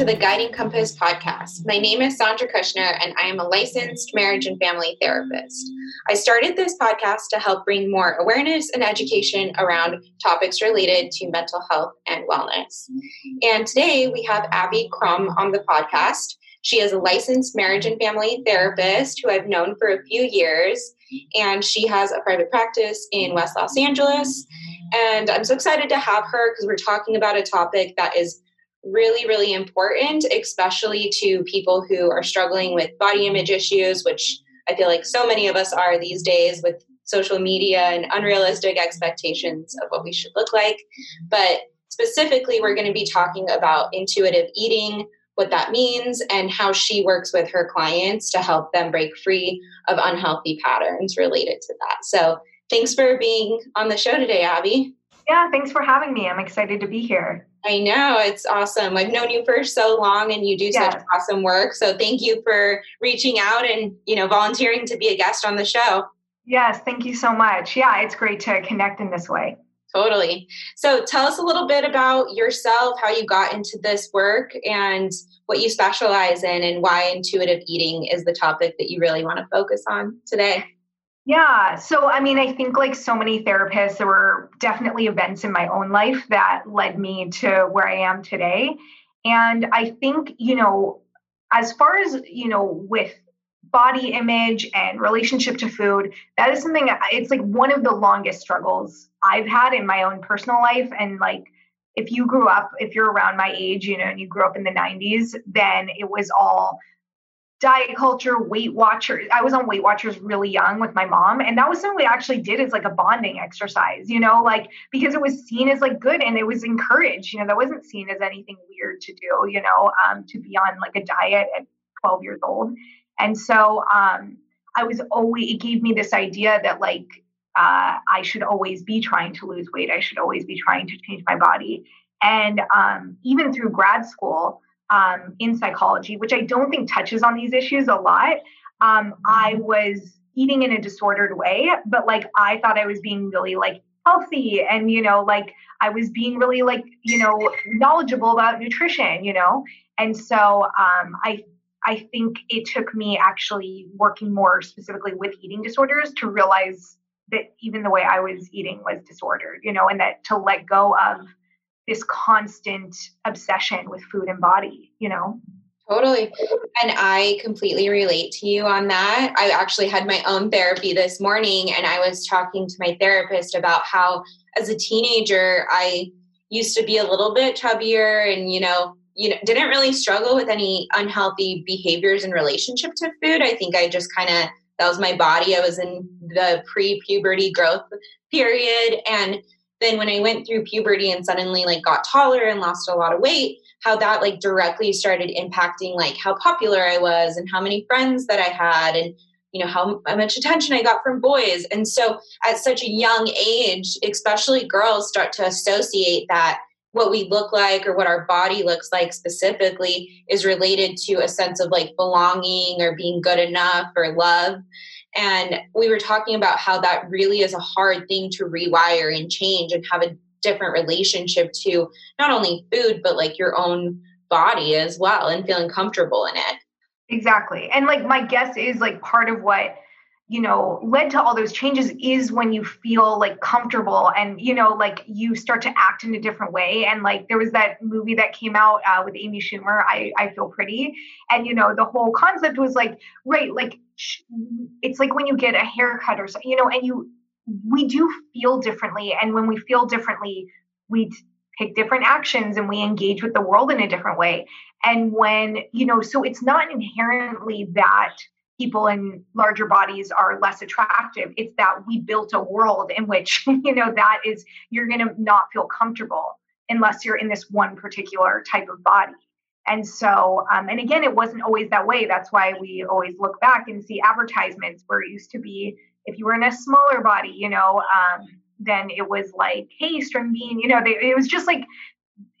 To the Guiding Compass podcast. My name is Sandra Kushner, and I am a licensed marriage and family therapist. I started this podcast to help bring more awareness and education around topics related to mental health and wellness. And today we have Abby Krom on the podcast. She is a licensed marriage and family therapist who I've known for a few years, and she has a private practice in West Los Angeles. And I'm so excited to have her because we're talking about a topic that is really, really important, especially to people who are struggling with body image issues, which I feel like so many of us are these days with social media and unrealistic expectations of what we should look like. But specifically, we're going to be talking about intuitive eating, what that means, and how she works with her clients to help them break free of unhealthy patterns related to that. So, thanks for being on the show today, Abby. Yeah, thanks for having me. I'm excited to be here. I know it's awesome. I've known you for so long and you do yes. such awesome work. So thank you for reaching out and, you know, volunteering to be a guest on the show. Yes, thank you so much. Yeah, it's great to connect in this way. Totally. So tell us a little bit about yourself, how you got into this work and what you specialize in and why intuitive eating is the topic that you really want to focus on today. Yeah. So, I mean, I think like so many therapists, there were definitely events in my own life that led me to where I am today. And I think, you know, as far as, you know, with body image and relationship to food, that is something, it's like one of the longest struggles I've had in my own personal life. And like, if you grew up, if you're around my age, you know, and you grew up in the 90s, then it was all diet culture, Weight Watchers. I was on Weight Watchers really young with my mom, and that was something we actually did as like a bonding exercise, you know, like because it was seen as like good and it was encouraged, you know, that wasn't seen as anything weird to do, you know, um, to be on like a diet at 12 years old. And so um, I was always, it gave me this idea that like uh, I should always be trying to lose weight, I should always be trying to change my body. And um, even through grad school, um, in psychology, which I don't think touches on these issues a lot. Um, I was eating in a disordered way, but like I thought I was being really like healthy and you know like I was being really like you know knowledgeable about nutrition, you know, and so um, I I think it took me actually working more specifically with eating disorders to realize that even the way I was eating was disordered, you know, and that to let go of this constant obsession with food and body, you know? Totally. And I completely relate to you on that. I actually had my own therapy this morning and I was talking to my therapist about how as a teenager I used to be a little bit chubbier and you know, you know, didn't really struggle with any unhealthy behaviors in relationship to food. I think I just kind of that was my body. I was in the pre-puberty growth period and then when I went through puberty and suddenly like got taller and lost a lot of weight, how that like directly started impacting like how popular I was and how many friends that I had and you know how much attention I got from boys. And so at such a young age, especially girls start to associate that what we look like or what our body looks like specifically is related to a sense of like belonging or being good enough or love. And we were talking about how that really is a hard thing to rewire and change and have a different relationship to not only food, but like your own body as well and feeling comfortable in it. Exactly. And like my guess is like part of what you know led to all those changes is when you feel like comfortable and you know like you start to act in a different way. And like there was that movie that came out uh, with amy schumer i i feel pretty. And you know the whole concept was like right like it's like when you get a haircut or something you know and you we do feel differently. And when we feel differently we take different actions and we engage with the world in a different way. And when you know so it's not inherently that people in larger bodies are less attractive. It's that we built a world in which you know that is you're going to not feel comfortable unless you're in this one particular type of body. And so um, and again it wasn't always that way. That's why we always look back and see advertisements where it used to be if you were in a smaller body you know um, then it was like hey string bean you know they, it was just like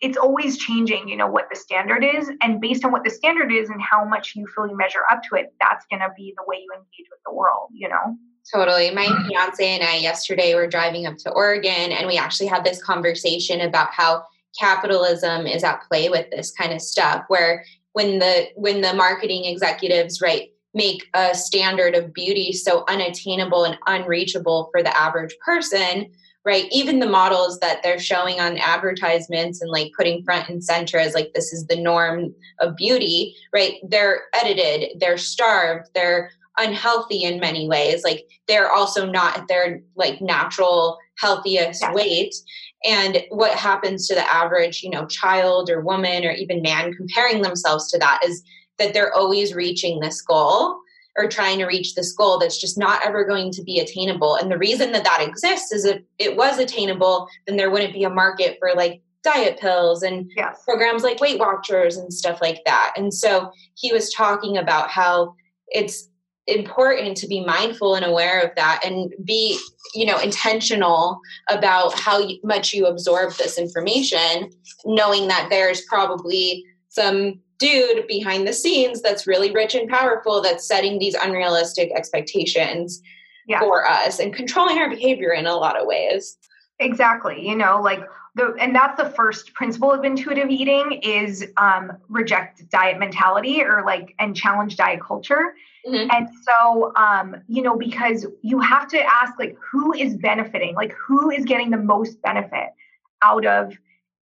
it's always changing, you know, what the standard is. And based on what the standard is and how much you feel you measure up to it, that's going to be the way you engage with the world, you know? Totally. My fiance and I yesterday were driving up to Oregon and we actually had this conversation about how capitalism is at play with this kind of stuff where when the when the marketing executives right make a standard of beauty so unattainable and unreachable for the average person right? Even the models that they're showing on advertisements and like putting front and center as like this is the norm of beauty right? They're edited they're starved they're unhealthy in many ways. Like they're also not at their like natural healthiest yes. weight. And what happens to the average you know child or woman or even man comparing themselves to that is that they're always reaching this goal or trying to reach this goal that's just not ever going to be attainable and the reason that that exists is if it was attainable then there wouldn't be a market for like diet pills and yes. programs like weight watchers and stuff like that and so he was talking about how it's important to be mindful and aware of that and be you know intentional about how much you absorb this information knowing that there's probably some dude behind the scenes that's really rich and powerful that's setting these unrealistic expectations yeah. for us and controlling our behavior in a lot of ways exactly you know like the and that's the first principle of intuitive eating is um, reject diet mentality or like and challenge diet culture mm-hmm. and so um, you know because you have to ask like who is benefiting like who is getting the most benefit out of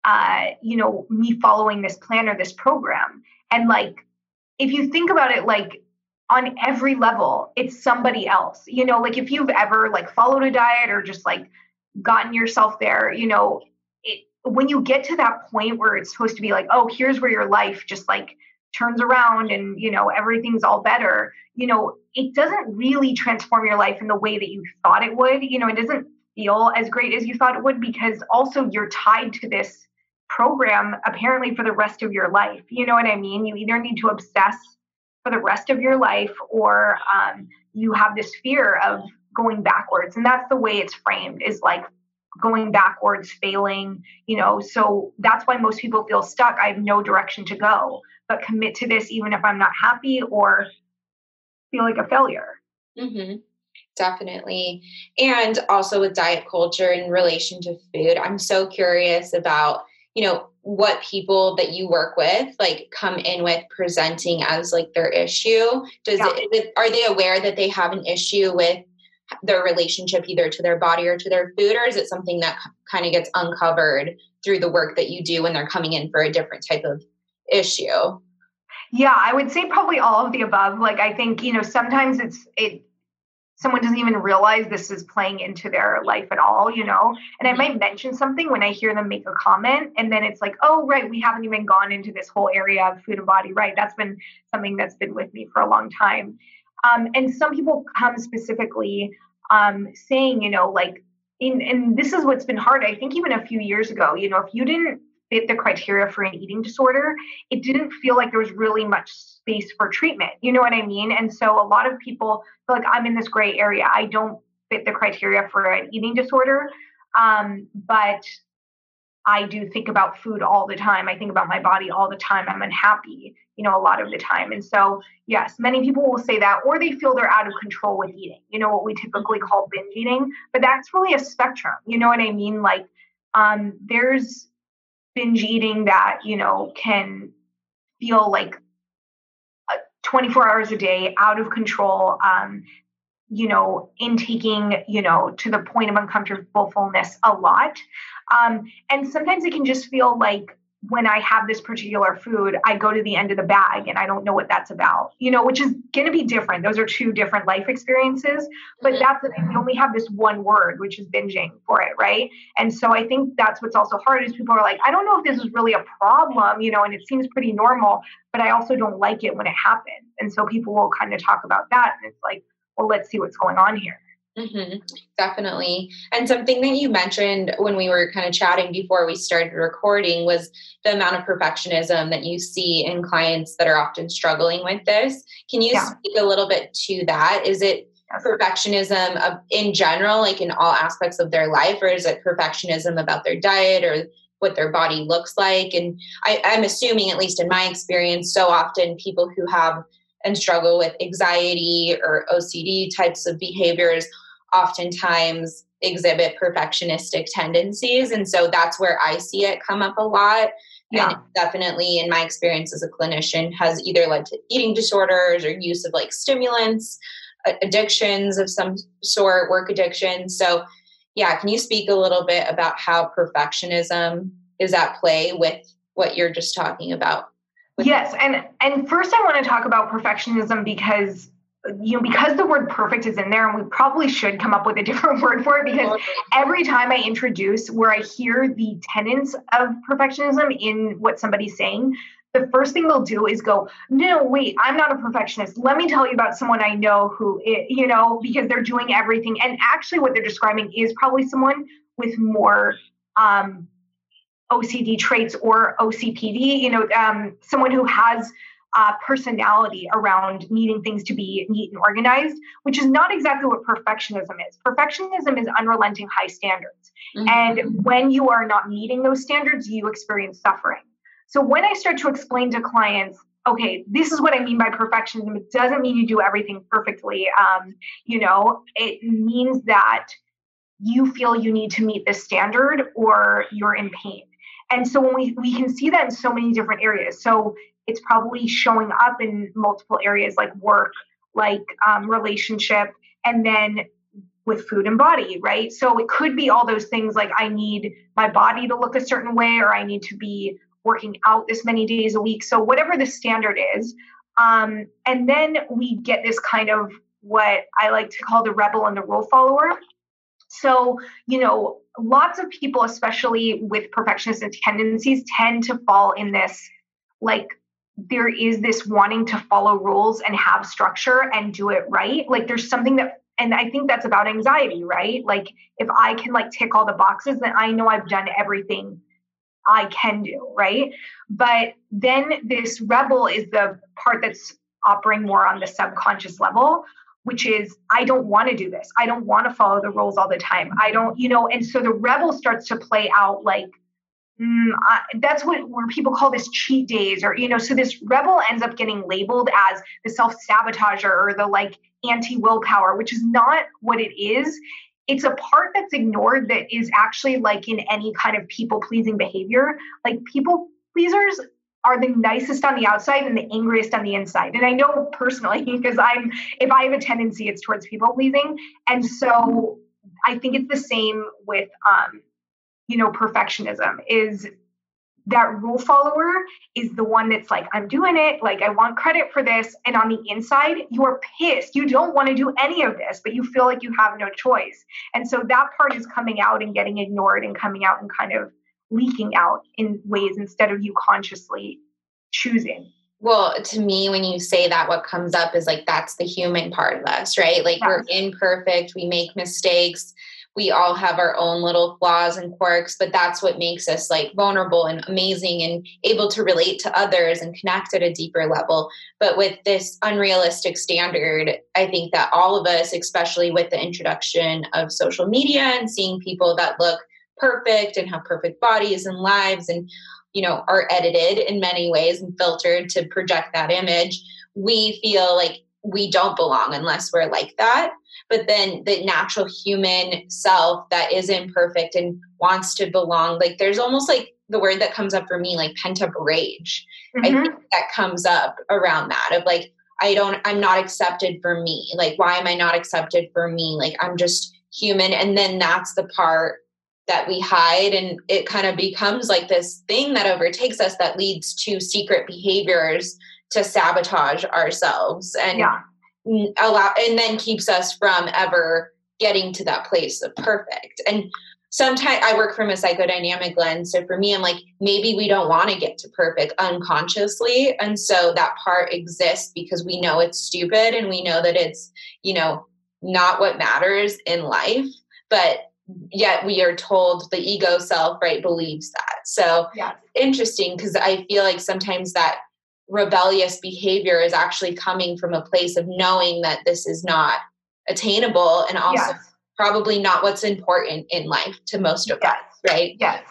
uh, you know me following this plan or this program and like if you think about it like on every level it's somebody else you know like if you've ever like followed a diet or just like gotten yourself there you know when you get to that point where it's supposed to be like, oh, here's where your life just like turns around and you know everything's all better, you know, it doesn't really transform your life in the way that you thought it would. You know, it doesn't feel as great as you thought it would because also you're tied to this program apparently for the rest of your life. You know what I mean? You either need to obsess for the rest of your life or um, you have this fear of going backwards. And that's the way it's framed is like going backwards, failing, you know. So that's why most people feel stuck. I have no direction to go, but commit to this even if I'm not happy or feel like a failure. Mm-hmm. Definitely. And also with diet culture in relation to food, I'm so curious about, you know, what people that you work with like come in with presenting as like their issue? Does yeah. it, are they aware that they have an issue with their relationship either to their body or to their food or is it something that kind of gets uncovered through the work that you do when they're coming in for a different type of issue? Yeah i would say probably all of the above. Like i think you know sometimes it's it someone doesn't even realize this is playing into their life at all you know and i mm-hmm. might mention something when i hear them make a comment and then it's like oh right we haven't even gone into this whole area of food and body right that's been something that's been with me for a long time um, and some people come specifically um, saying, you know, like, in, and this is what's been hard. I think even a few years ago, you know, if you didn't fit the criteria for an eating disorder, it didn't feel like there was really much space for treatment. You know what I mean? And so a lot of people feel like I'm in this gray area. I don't fit the criteria for an eating disorder. Um, but I do think about food all the time. I think about my body all the time. I'm unhappy, you know, a lot of the time. And so, yes, many people will say that, or they feel they're out of control with eating, you know, what we typically call binge eating. But that's really a spectrum. You know what I mean? Like, um, there's binge eating that, you know, can feel like uh, 24 hours a day, out of control. Um, you know, intaking, you know, to the point of uncomfortable fullness a lot. Um, and sometimes it can just feel like when I have this particular food, I go to the end of the bag and I don't know what that's about, you know, which is going to be different. Those are two different life experiences, but mm-hmm. that's the thing. We only have this one word, which is binging for it, right? And so I think that's what's also hard is people are like, I don't know if this is really a problem, you know, and it seems pretty normal, but I also don't like it when it happens. And so people will kind of talk about that. And it's like, well, let's see what's going on here. Mm-hmm, definitely. And something that you mentioned when we were kind of chatting before we started recording was the amount of perfectionism that you see in clients that are often struggling with this. Can you yeah. speak a little bit to that? Is it perfectionism of, in general, like in all aspects of their life, or is it perfectionism about their diet or what their body looks like? And I, I'm assuming, at least in my experience, so often people who have and struggle with anxiety or OCD types of behaviors oftentimes exhibit perfectionistic tendencies. And so that's where I see it come up a lot. Yeah. And definitely, in my experience as a clinician, has either led to eating disorders or use of like stimulants, addictions of some sort, work addiction. So, yeah, can you speak a little bit about how perfectionism is at play with what you're just talking about? Yes, and and first I want to talk about perfectionism because you know because the word perfect is in there and we probably should come up with a different word for it because every time i introduce where i hear the tenets of perfectionism in what somebody's saying the first thing they'll do is go no wait i'm not a perfectionist. Let me tell you about someone i know who it, you know because they're doing everything. And actually what they're describing is probably someone with more um, OCD traits or OCPD, you know, um, someone who has uh, personality around needing things to be neat and organized, which is not exactly what perfectionism is. Perfectionism is unrelenting high standards. Mm-hmm. And when you are not meeting those standards, you experience suffering. So when I start to explain to clients, okay, this is what I mean by perfectionism, it doesn't mean you do everything perfectly. Um, you know, it means that you feel you need to meet this standard or you're in pain. And so when we, we can see that in so many different areas. So it's probably showing up in multiple areas like work, like um, relationship, and then with food and body, right? So it could be all those things like I need my body to look a certain way, or I need to be working out this many days a week. So whatever the standard is. Um, and then we get this kind of what I like to call the rebel and the rule follower. So, you know, lots of people, especially with perfectionist tendencies, tend to fall in this like there is this wanting to follow rules and have structure and do it right. Like there's something that and I think that's about anxiety, right? Like if I can like tick all the boxes, then I know I've done everything I can do, right? But then this rebel is the part that's operating more on the subconscious level which is I don't want to do this. I don't want to follow the rules all the time. I don't, you know, and so the rebel starts to play out like mm, I, that's what where people call this cheat days or you know so this rebel ends up getting labeled as the self sabotager or the like anti willpower which is not what it is it's a part that's ignored that is actually like in any kind of people pleasing behavior like people pleasers are the nicest on the outside and the angriest on the inside. And I know personally because I'm if I have a tendency, it's towards people pleasing. And so I think it's the same with um, you know, perfectionism is that rule follower is the one that's like, I'm doing it, like I want credit for this. And on the inside, you're pissed. You don't want to do any of this, but you feel like you have no choice. And so that part is coming out and getting ignored and coming out and kind of leaking out in ways instead of you consciously choosing. Well, to me, when you say that, what comes up is like that's the human part of us, right? Like yes. we're imperfect, we make mistakes, we all have our own little flaws and quirks, but that's what makes us like vulnerable and amazing and able to relate to others and connect at a deeper level. But with this unrealistic standard, I think that all of us, especially with the introduction of social media and seeing people that look perfect and have perfect bodies and lives and you know are edited in many ways and filtered to project that image we feel like we don't belong unless we're like that. But then the natural human self that is imperfect and wants to belong like there's almost like the word that comes up for me like pent up rage mm-hmm. i think that comes up around that of like i don't i'm not accepted for me like why am i not accepted for me? Like i'm just human. And then that's the part that we hide and it kind of becomes like this thing that overtakes us that leads to secret behaviors to sabotage ourselves and yeah. allow and then keeps us from ever getting to that place of perfect and sometimes i work from a psychodynamic lens so for me i'm like maybe we don't want to get to perfect unconsciously and so that part exists because we know it's stupid and we know that it's you know not what matters in life but yet we are told the ego self right believes that so yeah. interesting because i feel like sometimes that rebellious behavior is actually coming from a place of knowing that this is not attainable and also probably not what's important in life to most of yes. us right yes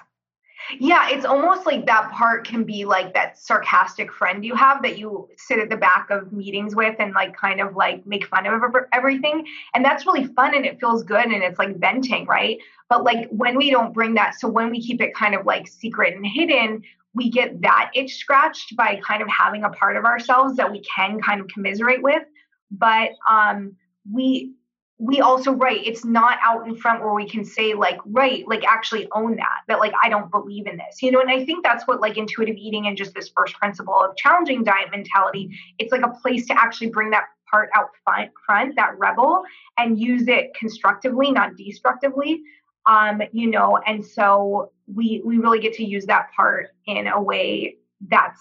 Yeah, it's almost like that part can be like that sarcastic friend you have that you sit at the back of meetings with and like kind of like make fun of everything. And that's really fun and it feels good and it's like venting, right? But like when we don't bring that, so when we keep it kind of like secret and hidden, we get that itch scratched by kind of having a part of ourselves that we can kind of commiserate with. But um we we also right it's not out in front where we can say like right like actually own that that like i don't believe in this you know and i think that's what like intuitive eating and just this first principle of challenging diet mentality it's like a place to actually bring that part out front, front that rebel and use it constructively not destructively um you know and so we we really get to use that part in a way that's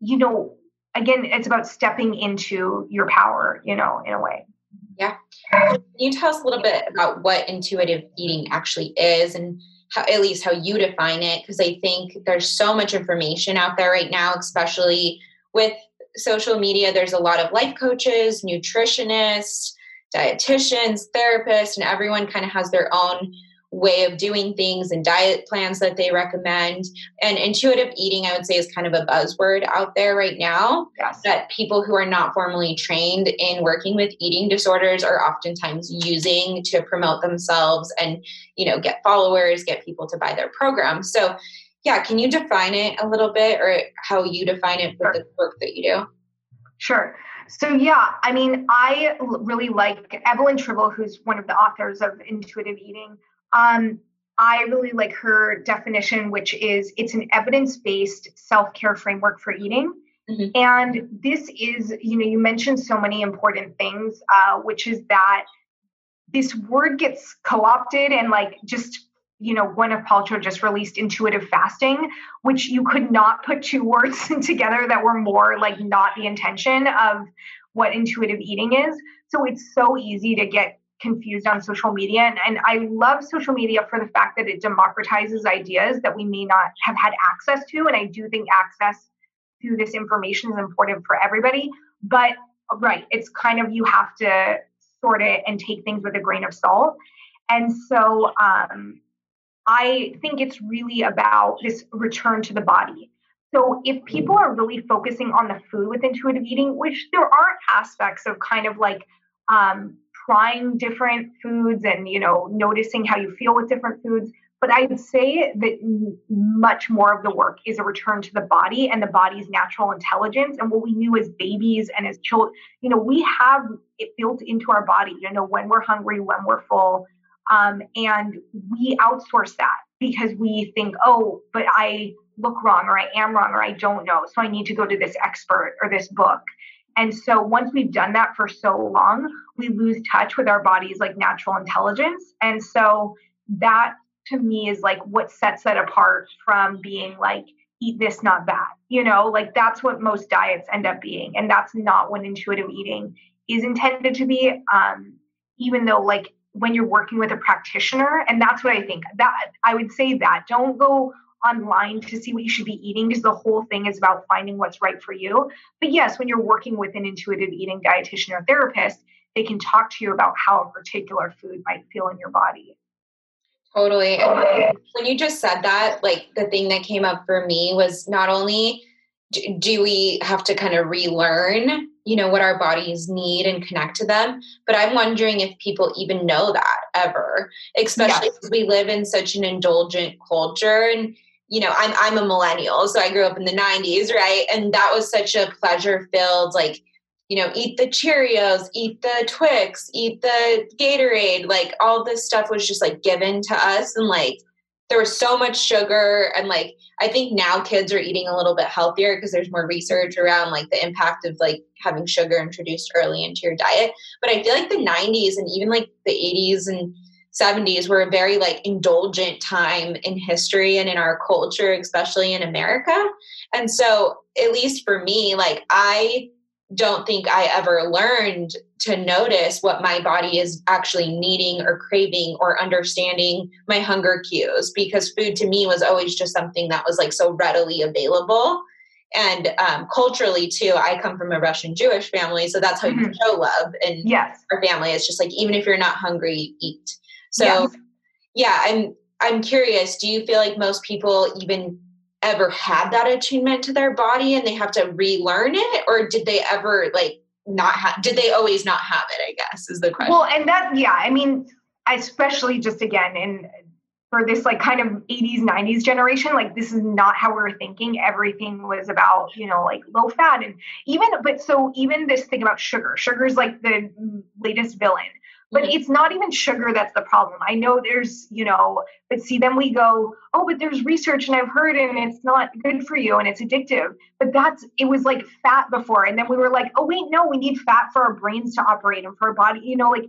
you know again it's about stepping into your power you know in a way yeah. Can you tell us a little bit about what intuitive eating actually is and how, at least how you define it? Because I think there's so much information out there right now, especially with social media. There's a lot of life coaches, nutritionists, dietitians, therapists, and everyone kind of has their own way of doing things and diet plans that they recommend. And intuitive eating, I would say, is kind of a buzzword out there right now. Yes. That people who are not formally trained in working with eating disorders are oftentimes using to promote themselves and, you know, get followers, get people to buy their program. So, yeah, can you define it a little bit or how you define it with sure. the work that you do? Sure. So yeah, I mean, I really like Evelyn Tribole, who's one of the authors of Intuitive Eating. Um, I really like her definition, which is it's an evidence based self care framework for eating. Mm-hmm. And this is, you know, you mentioned so many important things, uh, which is that this word gets co opted and like just, you know, Gwyneth Paltrow just released intuitive fasting, which you could not put two words together that were more like not the intention of what intuitive eating is. So it's so easy to get confused on social media. And, and I love social media for the fact that it democratizes ideas that we may not have had access to. And I do think access to this information is important for everybody. But right, it's kind of you have to sort it and take things with a grain of salt. And so um, I think it's really about this return to the body. So if people are really focusing on the food with intuitive eating, which there are aspects of kind of like um, trying different foods and you know noticing how you feel with different foods. But i'd say that much more of the work is a return to the body and the body's natural intelligence and what we knew as babies and as children you know we have it built into our body you know when we're hungry when we're full. Um, and we outsource that because we think oh but i look wrong or i am wrong or i don't know so i need to go to this expert or this book and so once we've done that for so long, we lose touch with our body's like natural intelligence. And so that to me is like what sets that apart from being like, eat this, not that. You know, like that's what most diets end up being. And that's not what intuitive eating is intended to be. Um, even though like when you're working with a practitioner, and that's what I think that I would say that don't go online to see what you should be eating because the whole thing is about finding what's right for you. But yes, when you're working with an intuitive eating dietitian or therapist, they can talk to you about how a particular food might feel in your body. Totally. And when you just said that, like the thing that came up for me was not only do we have to kind of relearn you know what our bodies need and connect to them but i'm wondering if people even know that ever especially yes. we live in such an indulgent culture and you know, I'm I'm a millennial, so I grew up in the 90s, right? And that was such a pleasure filled like you know, eat the Cheerios, eat the Twix, eat the Gatorade, like all this stuff was just like given to us and like there was so much sugar and like I think now kids are eating a little bit healthier because there's more research around like the impact of like having sugar introduced early into your diet. But I feel like the 90s and even like the 80s and 70s were a very like indulgent time in history and in our culture especially in america. And so at least for me like i don't think i ever learned to notice what my body is actually needing or craving or understanding my hunger cues because food to me was always just something that was like so readily available. And um, culturally too i come from a russian jewish family so that's how mm-hmm. you show love and yes. our family. It's just like even if you're not hungry eat so, yes. yeah, I'm I'm curious, do you feel like most people even ever had that attunement to their body and they have to relearn it? Or did they ever like not have did they always not have it i guess is the question. Well and that yeah i mean especially just again in for this like kind of 80s 90s generation like this is not how we're thinking. Everything was about you know like low fat and even but so even this thing about sugar sugar is like the latest villain but it's not even sugar that's the problem i know there's you know but see then we go oh but there's research and i've heard and it's not good for you and it's addictive but that's it was like fat before and then we were like oh wait no we need fat for our brains to operate and for our body you know like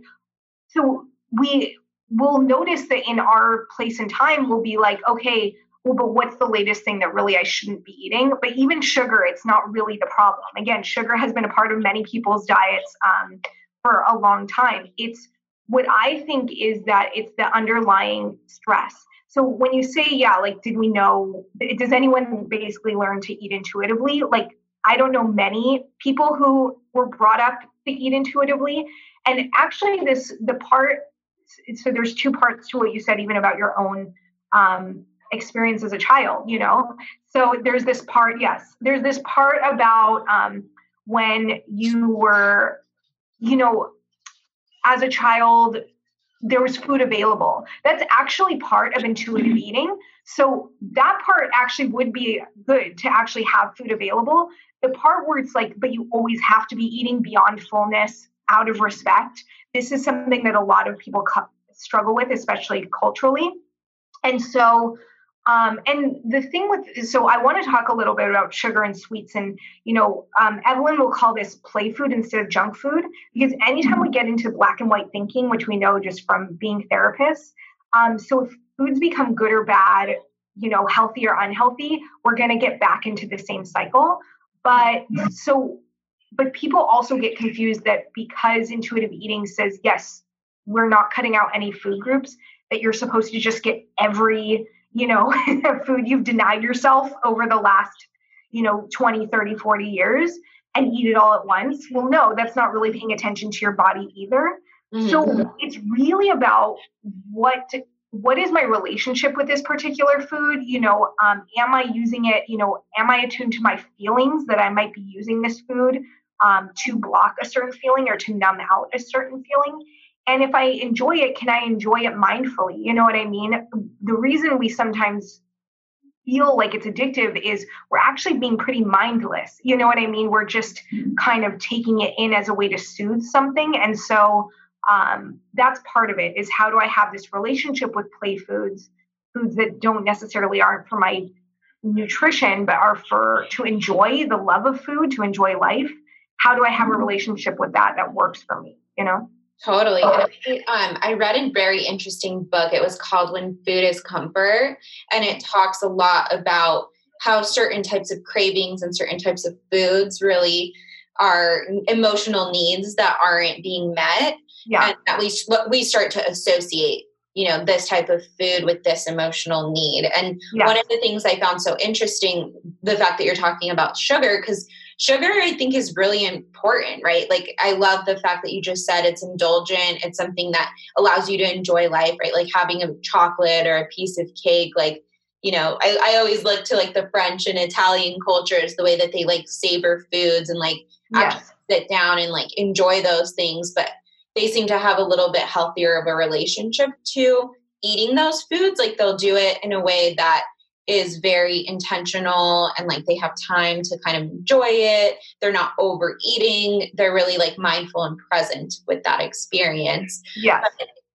so we we'll notice that in our place and time, we'll be like, okay, well, but what's the latest thing that really I shouldn't be eating? But even sugar, it's not really the problem. Again, sugar has been a part of many people's diets um, for a long time. It's what I think is that it's the underlying stress. So when you say, yeah, like, did we know? Does anyone basically learn to eat intuitively? Like, I don't know many people who were brought up to eat intuitively. And actually, this the part so there's two parts to what you said even about your own um, experience as a child you know so there's this part yes there's this part about um, when you were you know as a child there was food available that's actually part of intuitive mm-hmm. eating so that part actually would be good to actually have food available the part where it's like but you always have to be eating beyond fullness out of respect. This is something that a lot of people struggle with, especially culturally. And so, um, and the thing with, so I want to talk a little bit about sugar and sweets. And, you know, um, Evelyn will call this play food instead of junk food, because anytime we get into black and white thinking, which we know just from being therapists, um, so if foods become good or bad, you know, healthy or unhealthy, we're going to get back into the same cycle. But so but people also get confused that because intuitive eating says, yes, we're not cutting out any food groups, that you're supposed to just get every, you know, food you've denied yourself over the last, you know, 20, 30, 40 years and eat it all at once. Well, no, that's not really paying attention to your body either. Mm-hmm. So it's really about what what is my relationship with this particular food you know um, am i using it you know am i attuned to my feelings that i might be using this food um, to block a certain feeling or to numb out a certain feeling. And if I enjoy it, can I enjoy it mindfully? You know what I mean? The reason we sometimes feel like it's addictive is we're actually being pretty mindless. You know what I mean? We're just kind of taking it in as a way to soothe something. And so um, that's part of it is how do I have this relationship with play foods, foods that don't necessarily aren't for my nutrition, but are for to enjoy the love of food, to enjoy life how do I have a mm-hmm. relationship with that that works for me? You know? Totally. um, I read a very interesting book. It was called When Food is Comfort, and it talks a lot about how certain types of cravings and certain types of foods really are emotional needs that aren't being met. Yeah. And that we, we start to associate you know this type of food with this emotional need and yes. one of the things i found so interesting the fact that you're talking about sugar because sugar i think is really important right? Like i love the fact that you just said it's indulgent. It's something that allows you to enjoy life right? Like having a chocolate or a piece of cake like you know I, I always look to like the french and italian cultures the way that they like savor foods and like yes. sit down and like enjoy those things but they seem to have a little bit healthier of a relationship to eating those foods. Like they'll do it in a way that is very intentional and like they have time to kind of enjoy it. They're not overeating. They're really like mindful and present with that experience. Yeah.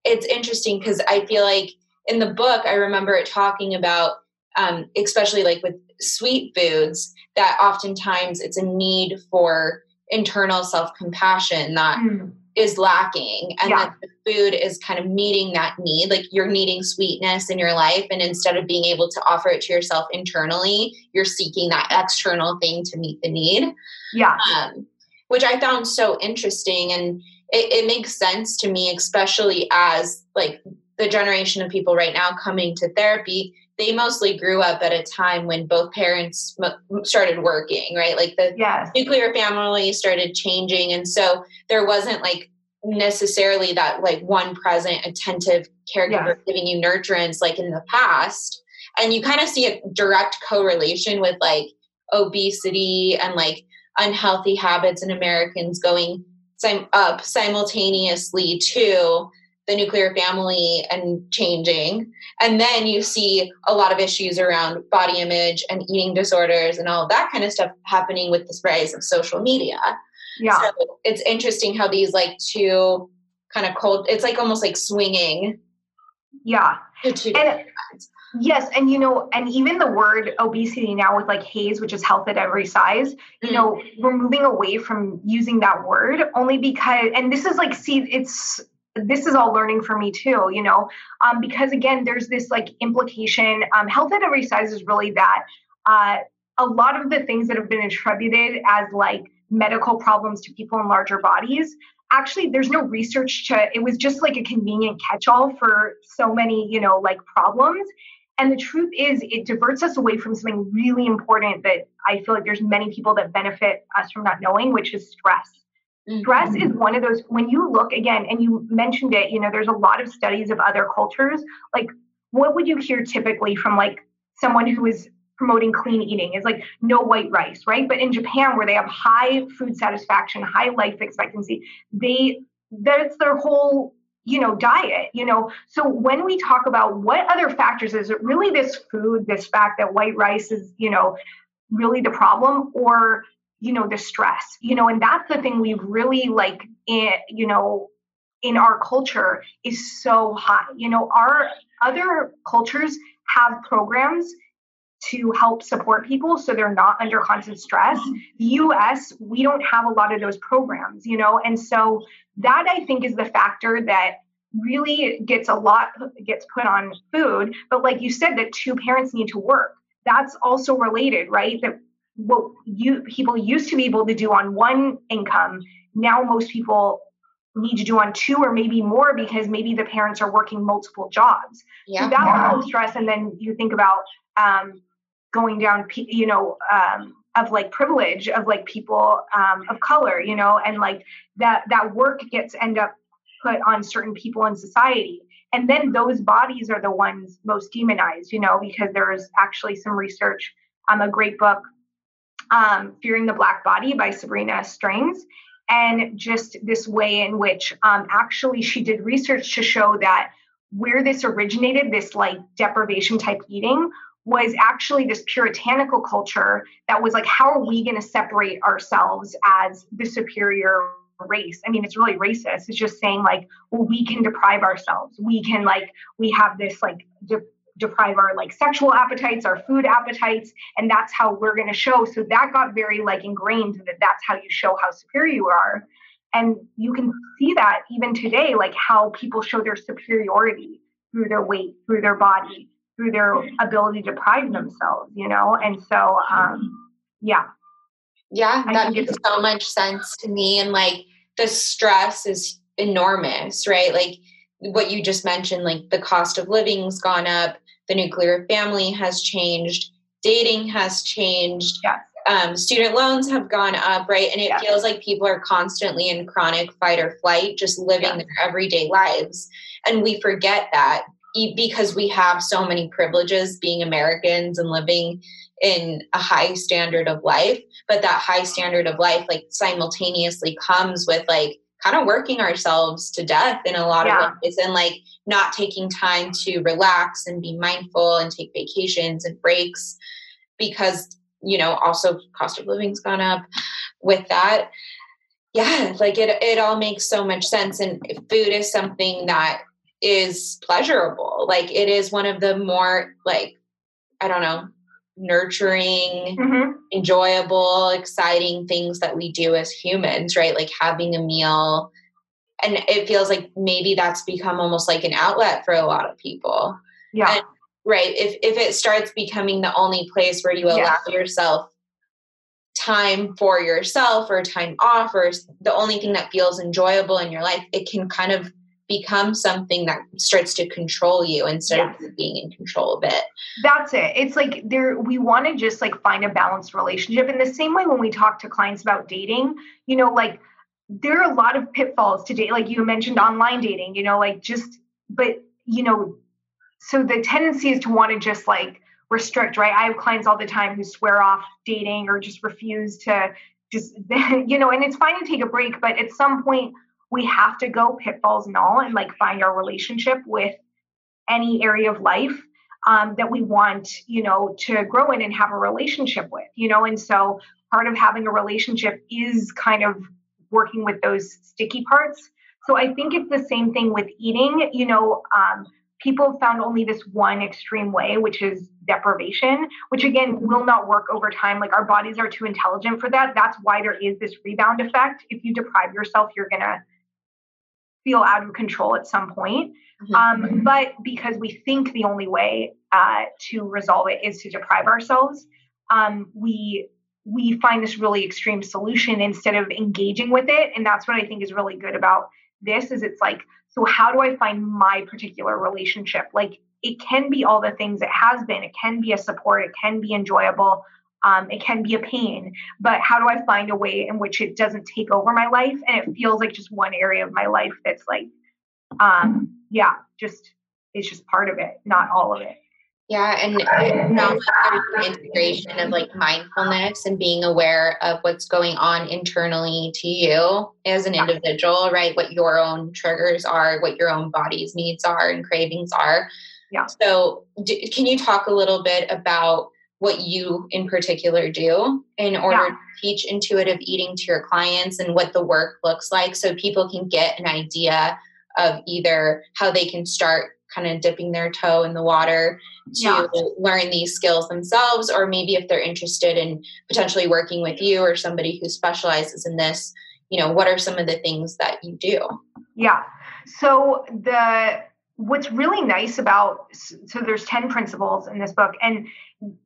It's interesting because I feel like in the book, I remember it talking about, um, especially like with sweet foods, that oftentimes it's a need for internal self compassion that mm is lacking and yeah. that the food is kind of meeting that need like you're needing sweetness in your life and instead of being able to offer it to yourself internally you're seeking that external thing to meet the need yeah um, which i found so interesting and it, it makes sense to me especially as like the generation of people right now coming to therapy they mostly grew up at a time when both parents started working, right? Like the yes. nuclear family started changing. And so there wasn't like necessarily that like one present attentive caregiver yes. giving you nurturance like in the past and you kind of see a direct correlation with like obesity and like unhealthy habits in americans going sim- up simultaneously to the nuclear family and changing. And then you see a lot of issues around body image and eating disorders and all that kind of stuff happening with the rise of social media. Yeah. So it's interesting how these like two kind of cold it's like almost like swinging yeah. and, yes and you know and even the word obesity now with like HAES, which is health at every size you mm-hmm. know we're moving away from using that word only because and this is like see it's this is all learning for me too you know um, because again there's this like implication um, health at every size is really that uh, a lot of the things that have been attributed as like medical problems to people in larger bodies actually there's no research to it was just like a convenient catch-all for so many you know like problems and the truth is it diverts us away from something really important that i feel like there's many people that benefit us from not knowing which is stress. Stress is mm-hmm. one of those when you look again and you mentioned it you know there's a lot of studies of other cultures like what would you hear typically from like someone who is promoting clean eating? Is like no white rice, right? But in Japan, where they have high food satisfaction, high life expectancy, they that's their whole you know diet you know? So when we talk about what other factors is it really this food this fact that white rice is you know really the problem or you know the stress you know and that's the thing we've really like in, you know in our culture is so high. You know our other cultures have programs to help support people so they're not under constant stress. Mm-hmm. The US, we don't have a lot of those programs, you know, and so that I think is the factor that really gets a lot gets put on food. But like you said that two parents need to work. That's also related right? That what you people used to be able to do on one income now most people need to do on two or maybe more because maybe the parents are working multiple jobs yeah. so that's yeah. stress and then you think about um, going down you know um, of like privilege of like people um, of color you know and like that that work gets end up put on certain people in society and then those bodies are the ones most demonized you know because there's actually some research on um, a great book um, fearing the black body by sabrina strings and just this way in which um, actually she did research to show that where this originated this like deprivation type eating was actually this puritanical culture that was like, how are we going to separate ourselves as the superior race? I mean, it's really racist. It's just saying, like, well, we can deprive ourselves. We can, like, we have this, like, de- deprive our like sexual appetites our food appetites and that's how we're going to show so that got very like ingrained that that's how you show how superior you are and you can see that even today like how people show their superiority through their weight through their body through their ability to pride themselves, you know? And so, um, yeah. Yeah, that makes so much sense to me. And like the stress is enormous, right? Like what you just mentioned, like the cost of living's gone up, the nuclear family has changed, dating has changed. Yes. Um, student loans have gone up, right? And it yes. feels like people are constantly in chronic fight or flight, just living yes. their everyday lives. And we forget that because we have so many privileges being Americans and living in a high standard of life, but that high standard of life like simultaneously comes with like kind of working ourselves to death in a lot yeah. of ways and like not taking time to relax and be mindful and take vacations and breaks because you know also cost of living's gone up with that yeah like it it all makes so much sense and food is something that is pleasurable. Like it is one of the more like I don't know, nurturing, mm-hmm. enjoyable, exciting things that we do as humans, right? Like having a meal. And it feels like maybe that's become almost like an outlet for a lot of people. Yeah. And, right. If if it starts becoming the only place where you allow yes. yourself time for yourself or time off or the only thing that feels enjoyable in your life, it can kind of become something that starts to control you instead yes. of being in control of it. That's it. It's like there we want to just like find a balanced relationship in the same way when we talk to clients about dating, you know, like there are a lot of pitfalls to date like you mentioned online dating you know like just but you know so the tendency is to want to just like restrict right i have clients all the time who swear off dating or just refuse to just you know and it's fine to take a break but at some point we have to go pitfalls and all and like find our relationship with any area of life um, that we want you know to grow in and have a relationship with you know? And so part of having a relationship is kind of working with those sticky parts. So i think it's the same thing with eating you know um, people found only this one extreme way which is deprivation which again will not work over time. Like our bodies are too intelligent for that. That's why there is this rebound effect. If you deprive yourself you're gonna feel out of control at some point Mm-hmm. Um, but because we think the only way uh, to resolve it is to deprive ourselves, um, we we find this really extreme solution instead of engaging with it. And that's what I think is really good about this is it's like, so how do I find my particular relationship? Like it can be all the things it has been. It can be a support. It can be enjoyable. Um, it can be a pain, but how do I find a way in which it doesn't take over my life and it feels like just one area of my life that's like um, yeah, just it's just part of it, not all of it. Yeah, and now the integration of like mindfulness and being aware of what's going on internally to you as an individual, right? What your own triggers are, what your own body's needs are and cravings are. Yeah. So, d- can you talk a little bit about what you in particular do in order yeah. to teach intuitive eating to your clients and what the work looks like so people can get an idea of either how they can start kind of dipping their toe in the water to yeah. learn these skills themselves or maybe if they're interested in potentially working with you or somebody who specializes in this you know what are some of the things that you do yeah so the what's really nice about so there's 10 principles in this book and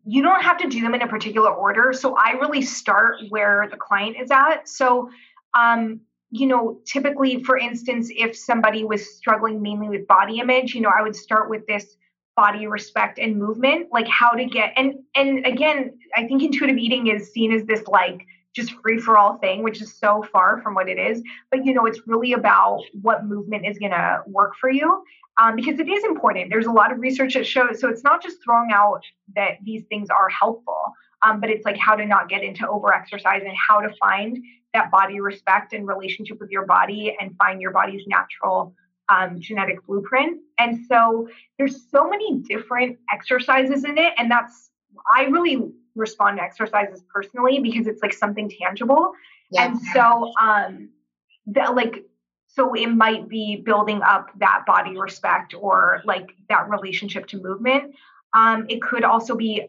you don't have to do them in a particular order so i really start where the client is at. So um, you know, typically, for instance, if somebody was struggling mainly with body image, you know, I would start with this body respect and movement, like how to get and and again, I think intuitive eating is seen as this like just free for all thing, which is so far from what it is. But you know, it's really about what movement is going to work for you. Um, because it is important. There's a lot of research that shows. So it's not just throwing out that these things are helpful, um, but it's like how to not get into over exercise and how to find that body respect and relationship with your body and find your body's natural um, genetic blueprint. And so there's so many different exercises in it. And that's, I really respond to exercises personally because it's like something tangible. And so, um, that like, so it might be building up that body respect or like that relationship to movement. Um, it could also be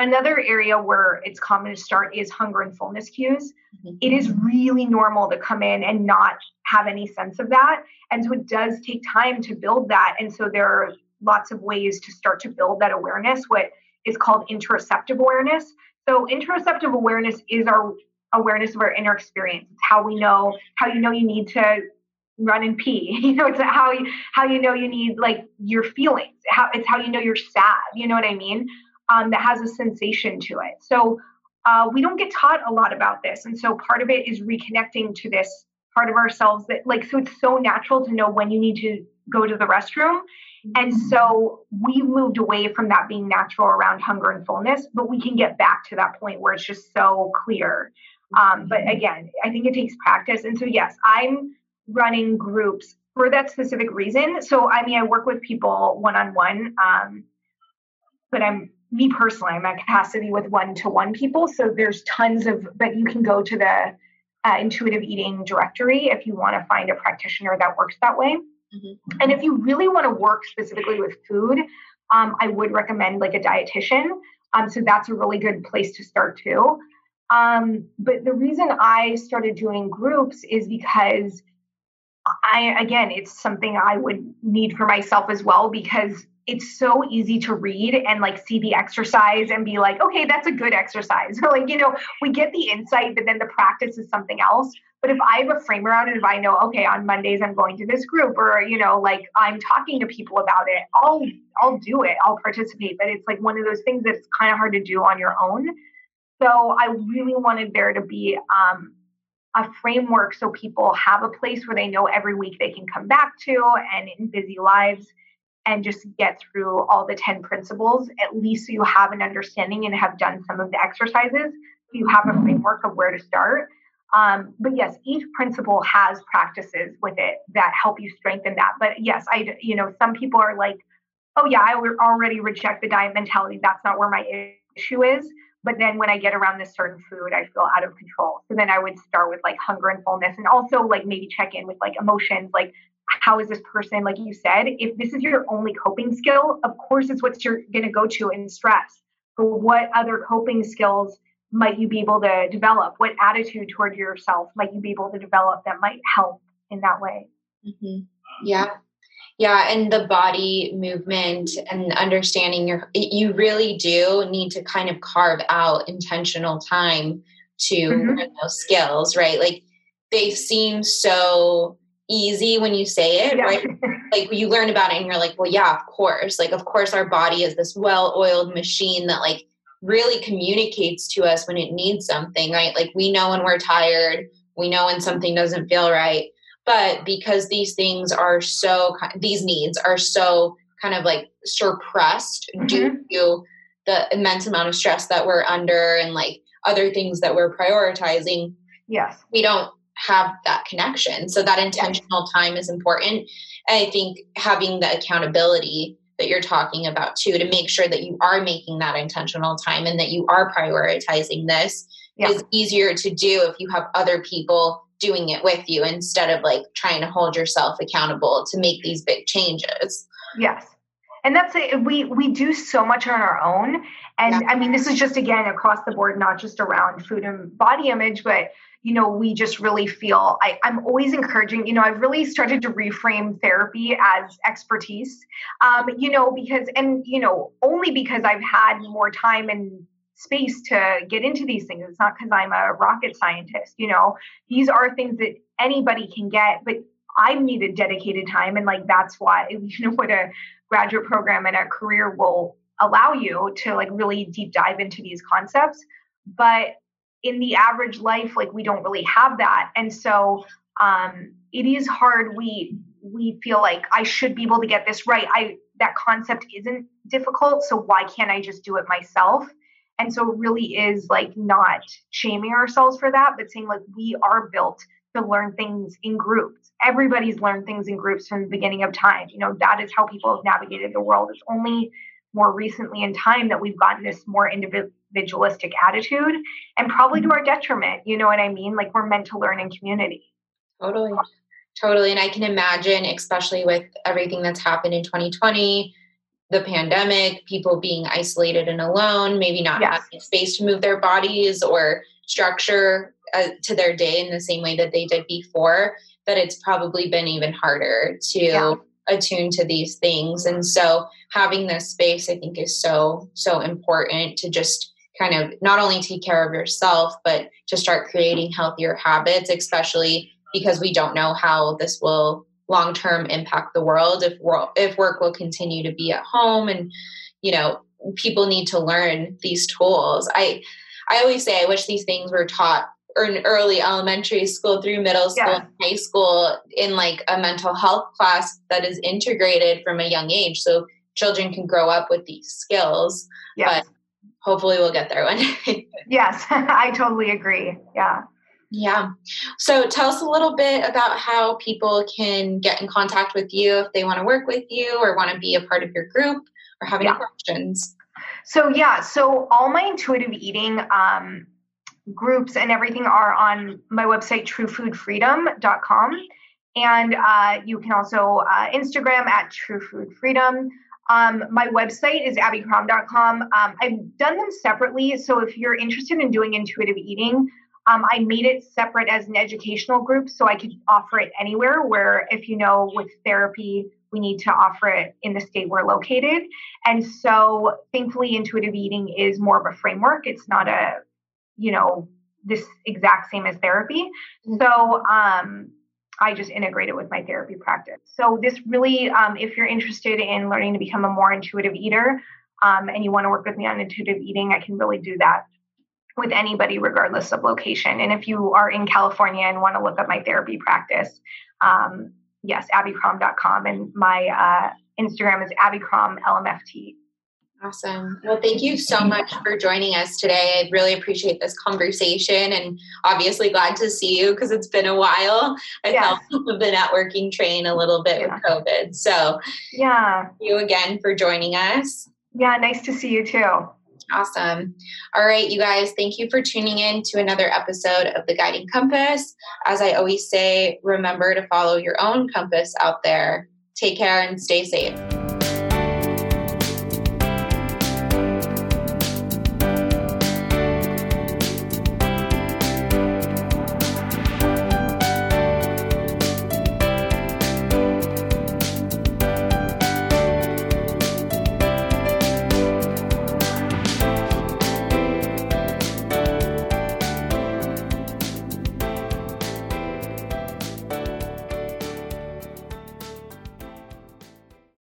Another area where it's common to start is hunger and fullness cues. Mm-hmm. It is really normal to come in and not have any sense of that. And so it does take time to build that. And so there are lots of ways to start to build that awareness, what is called interoceptive awareness. So interoceptive awareness is our awareness of our inner experience. It's how we know, how you know you need to run and pee. You know, it's how you how you know you need like your feelings. How it's how you know you're sad. You know what I mean? um, that has a sensation to it. So uh, we don't get taught a lot about this. And so part of it is reconnecting to this part of ourselves that, like, so it's so natural to know when you need to go to the restroom. And so we moved away from that being natural around hunger and fullness, but we can get back to that point where it's just so clear. Um, but mm-hmm. again, I think it takes practice. And so, yes, I'm running groups for that specific reason. So, I mean, I work with people one on one, but I'm me personally, I'm at capacity with one to one people. So there's tons of, but you can go to the uh, intuitive eating directory if you want to find a practitioner that works that way. Mm-hmm. And if you really want to work specifically with food, um, I would recommend like a dietitian. Um, so that's a really good place to start too. Um, but the reason I started doing groups is because I, again, it's something I would need for myself as well because it's so easy to read and like see the exercise and be like, okay, that's a good exercise. Or like, you know, we get the insight, but then the practice is something else. But if I have a frame around it, if I know, okay, on Mondays I'm going to this group, or you know, like I'm talking to people about it, I'll I'll do it, I'll participate. But it's like one of those things that's kind of hard to do on your own. So I really wanted there to be um, a framework so people have a place where they know every week they can come back to and in busy lives and just get through all the 10 principles, at least so you have an understanding and have done some of the exercises. You have a framework of where to start. Um, but yes, each principle has practices with it that help you strengthen that. But yes, I, you know, some people are like, oh yeah, I already reject the diet mentality. That's not where my issue is. But then when I get around this certain food, I feel out of control. So then I would start with like hunger and fullness and also like maybe check in with like emotions, like how is this person, like you said, if this is your only coping skill, of course it's what you're going to go to in stress. But what other coping skills might you be able to develop? What attitude toward yourself might you be able to develop that might help in that way? Mm-hmm. Yeah. Yeah, and the body movement and understanding your, you really do need to kind of carve out intentional time to mm-hmm. learn those skills, right? Like they seem so easy when you say it, yeah. right? like you learn about it and you're like, well, yeah, of course. Like, of course, our body is this well oiled machine that, like, really communicates to us when it needs something, right? Like, we know when we're tired, we know when something doesn't feel right. But because these things are so, these needs are so kind of like suppressed mm-hmm. due to the immense amount of stress that we're under and like other things that we're prioritizing. Yes. We don't have that connection. So that intentional time is important. And I think having the accountability that you're talking about too to make sure that you are making that intentional time and that you are prioritizing this yeah. is easier to do if you have other people doing it with you instead of like trying to hold yourself accountable to make these big changes. Yes. And that's it. We we do so much on our own. And yeah. I mean, this is just again across the board, not just around food and body image, but you know, we just really feel I, I'm always encouraging, you know, I've really started to reframe therapy as expertise. Um, you know, because and you know, only because I've had more time and space to get into these things. It's not because I'm a rocket scientist, you know. These are things that anybody can get, but I've needed dedicated time. And like that's why, you know, what a graduate program and a career will allow you to like really deep dive into these concepts. But in the average life like we don't really have that. And so um, it is hard. We we feel like i should be able to get this right. I that concept isn't difficult so why can't i just do it myself? And so it really is like not shaming ourselves for that but saying like we are built to learn things in groups. Everybody's learned things in groups from the beginning of time. You know that is how people have navigated the world. It's only more recently in time that we've gotten this more individualistic attitude and probably to mm-hmm. our detriment. You know what I mean? Like we're meant to learn in community. Totally. Totally. And I can imagine, especially with everything that's happened in 2020, the pandemic, people being isolated and alone, maybe not yes. having space to move their bodies or structure uh, to their day in the same way that they did before, that it's probably been even harder to yeah. Attune to these things. And so having this space, I think, is so, so important to just kind of not only take care of yourself, but to start creating healthier habits, especially because we don't know how this will long term impact the world if work, if work will continue to be at home and you know people need to learn these tools i i always say i wish these things were taught in early elementary school through middle school yeah. high school in like a mental health class that is integrated from a young age so children can grow up with these skills yes. but hopefully we'll get there one day. yes, I totally agree. Yeah. Yeah. So tell us a little bit about how people can get in contact with you if they want to work with you or want to be a part of your group or have any yeah. questions. So, yeah, so all my intuitive eating um, groups and everything are on my website, truefoodfreedom.com. And uh, you can also uh, Instagram at truefoodfreedom. Um, my website is abbykrom.com. Um, I've done them separately. So if you're interested in doing intuitive eating, um, I made it separate as an educational group so I could offer it anywhere. Where, if you know, with therapy, we need to offer it in the state we're located. And so, thankfully, intuitive eating is more of a framework. It's not a, you know, this exact same as therapy. Mm-hmm. So, um, I just integrate it with my therapy practice. So this really, um, if you're interested in learning to become a more intuitive eater, um, and you want to work with me on intuitive eating, I can really do that. with anybody, regardless of location. And if you are in California and want to look up my therapy practice, um, yes, abbykrom.com. And my uh, Instagram is abbykromlmft. Awesome. Well, thank you so much for joining us today. I really appreciate this conversation and obviously glad to see you because it's been a while. I yeah. felt the networking train a little bit yeah. with COVID. So, yeah. you again for joining us. Yeah, nice to see you too. Awesome. All right, you guys, thank you for tuning in to another episode of The Guiding Compass. As I always say, remember to follow your own compass out there. Take care and stay safe.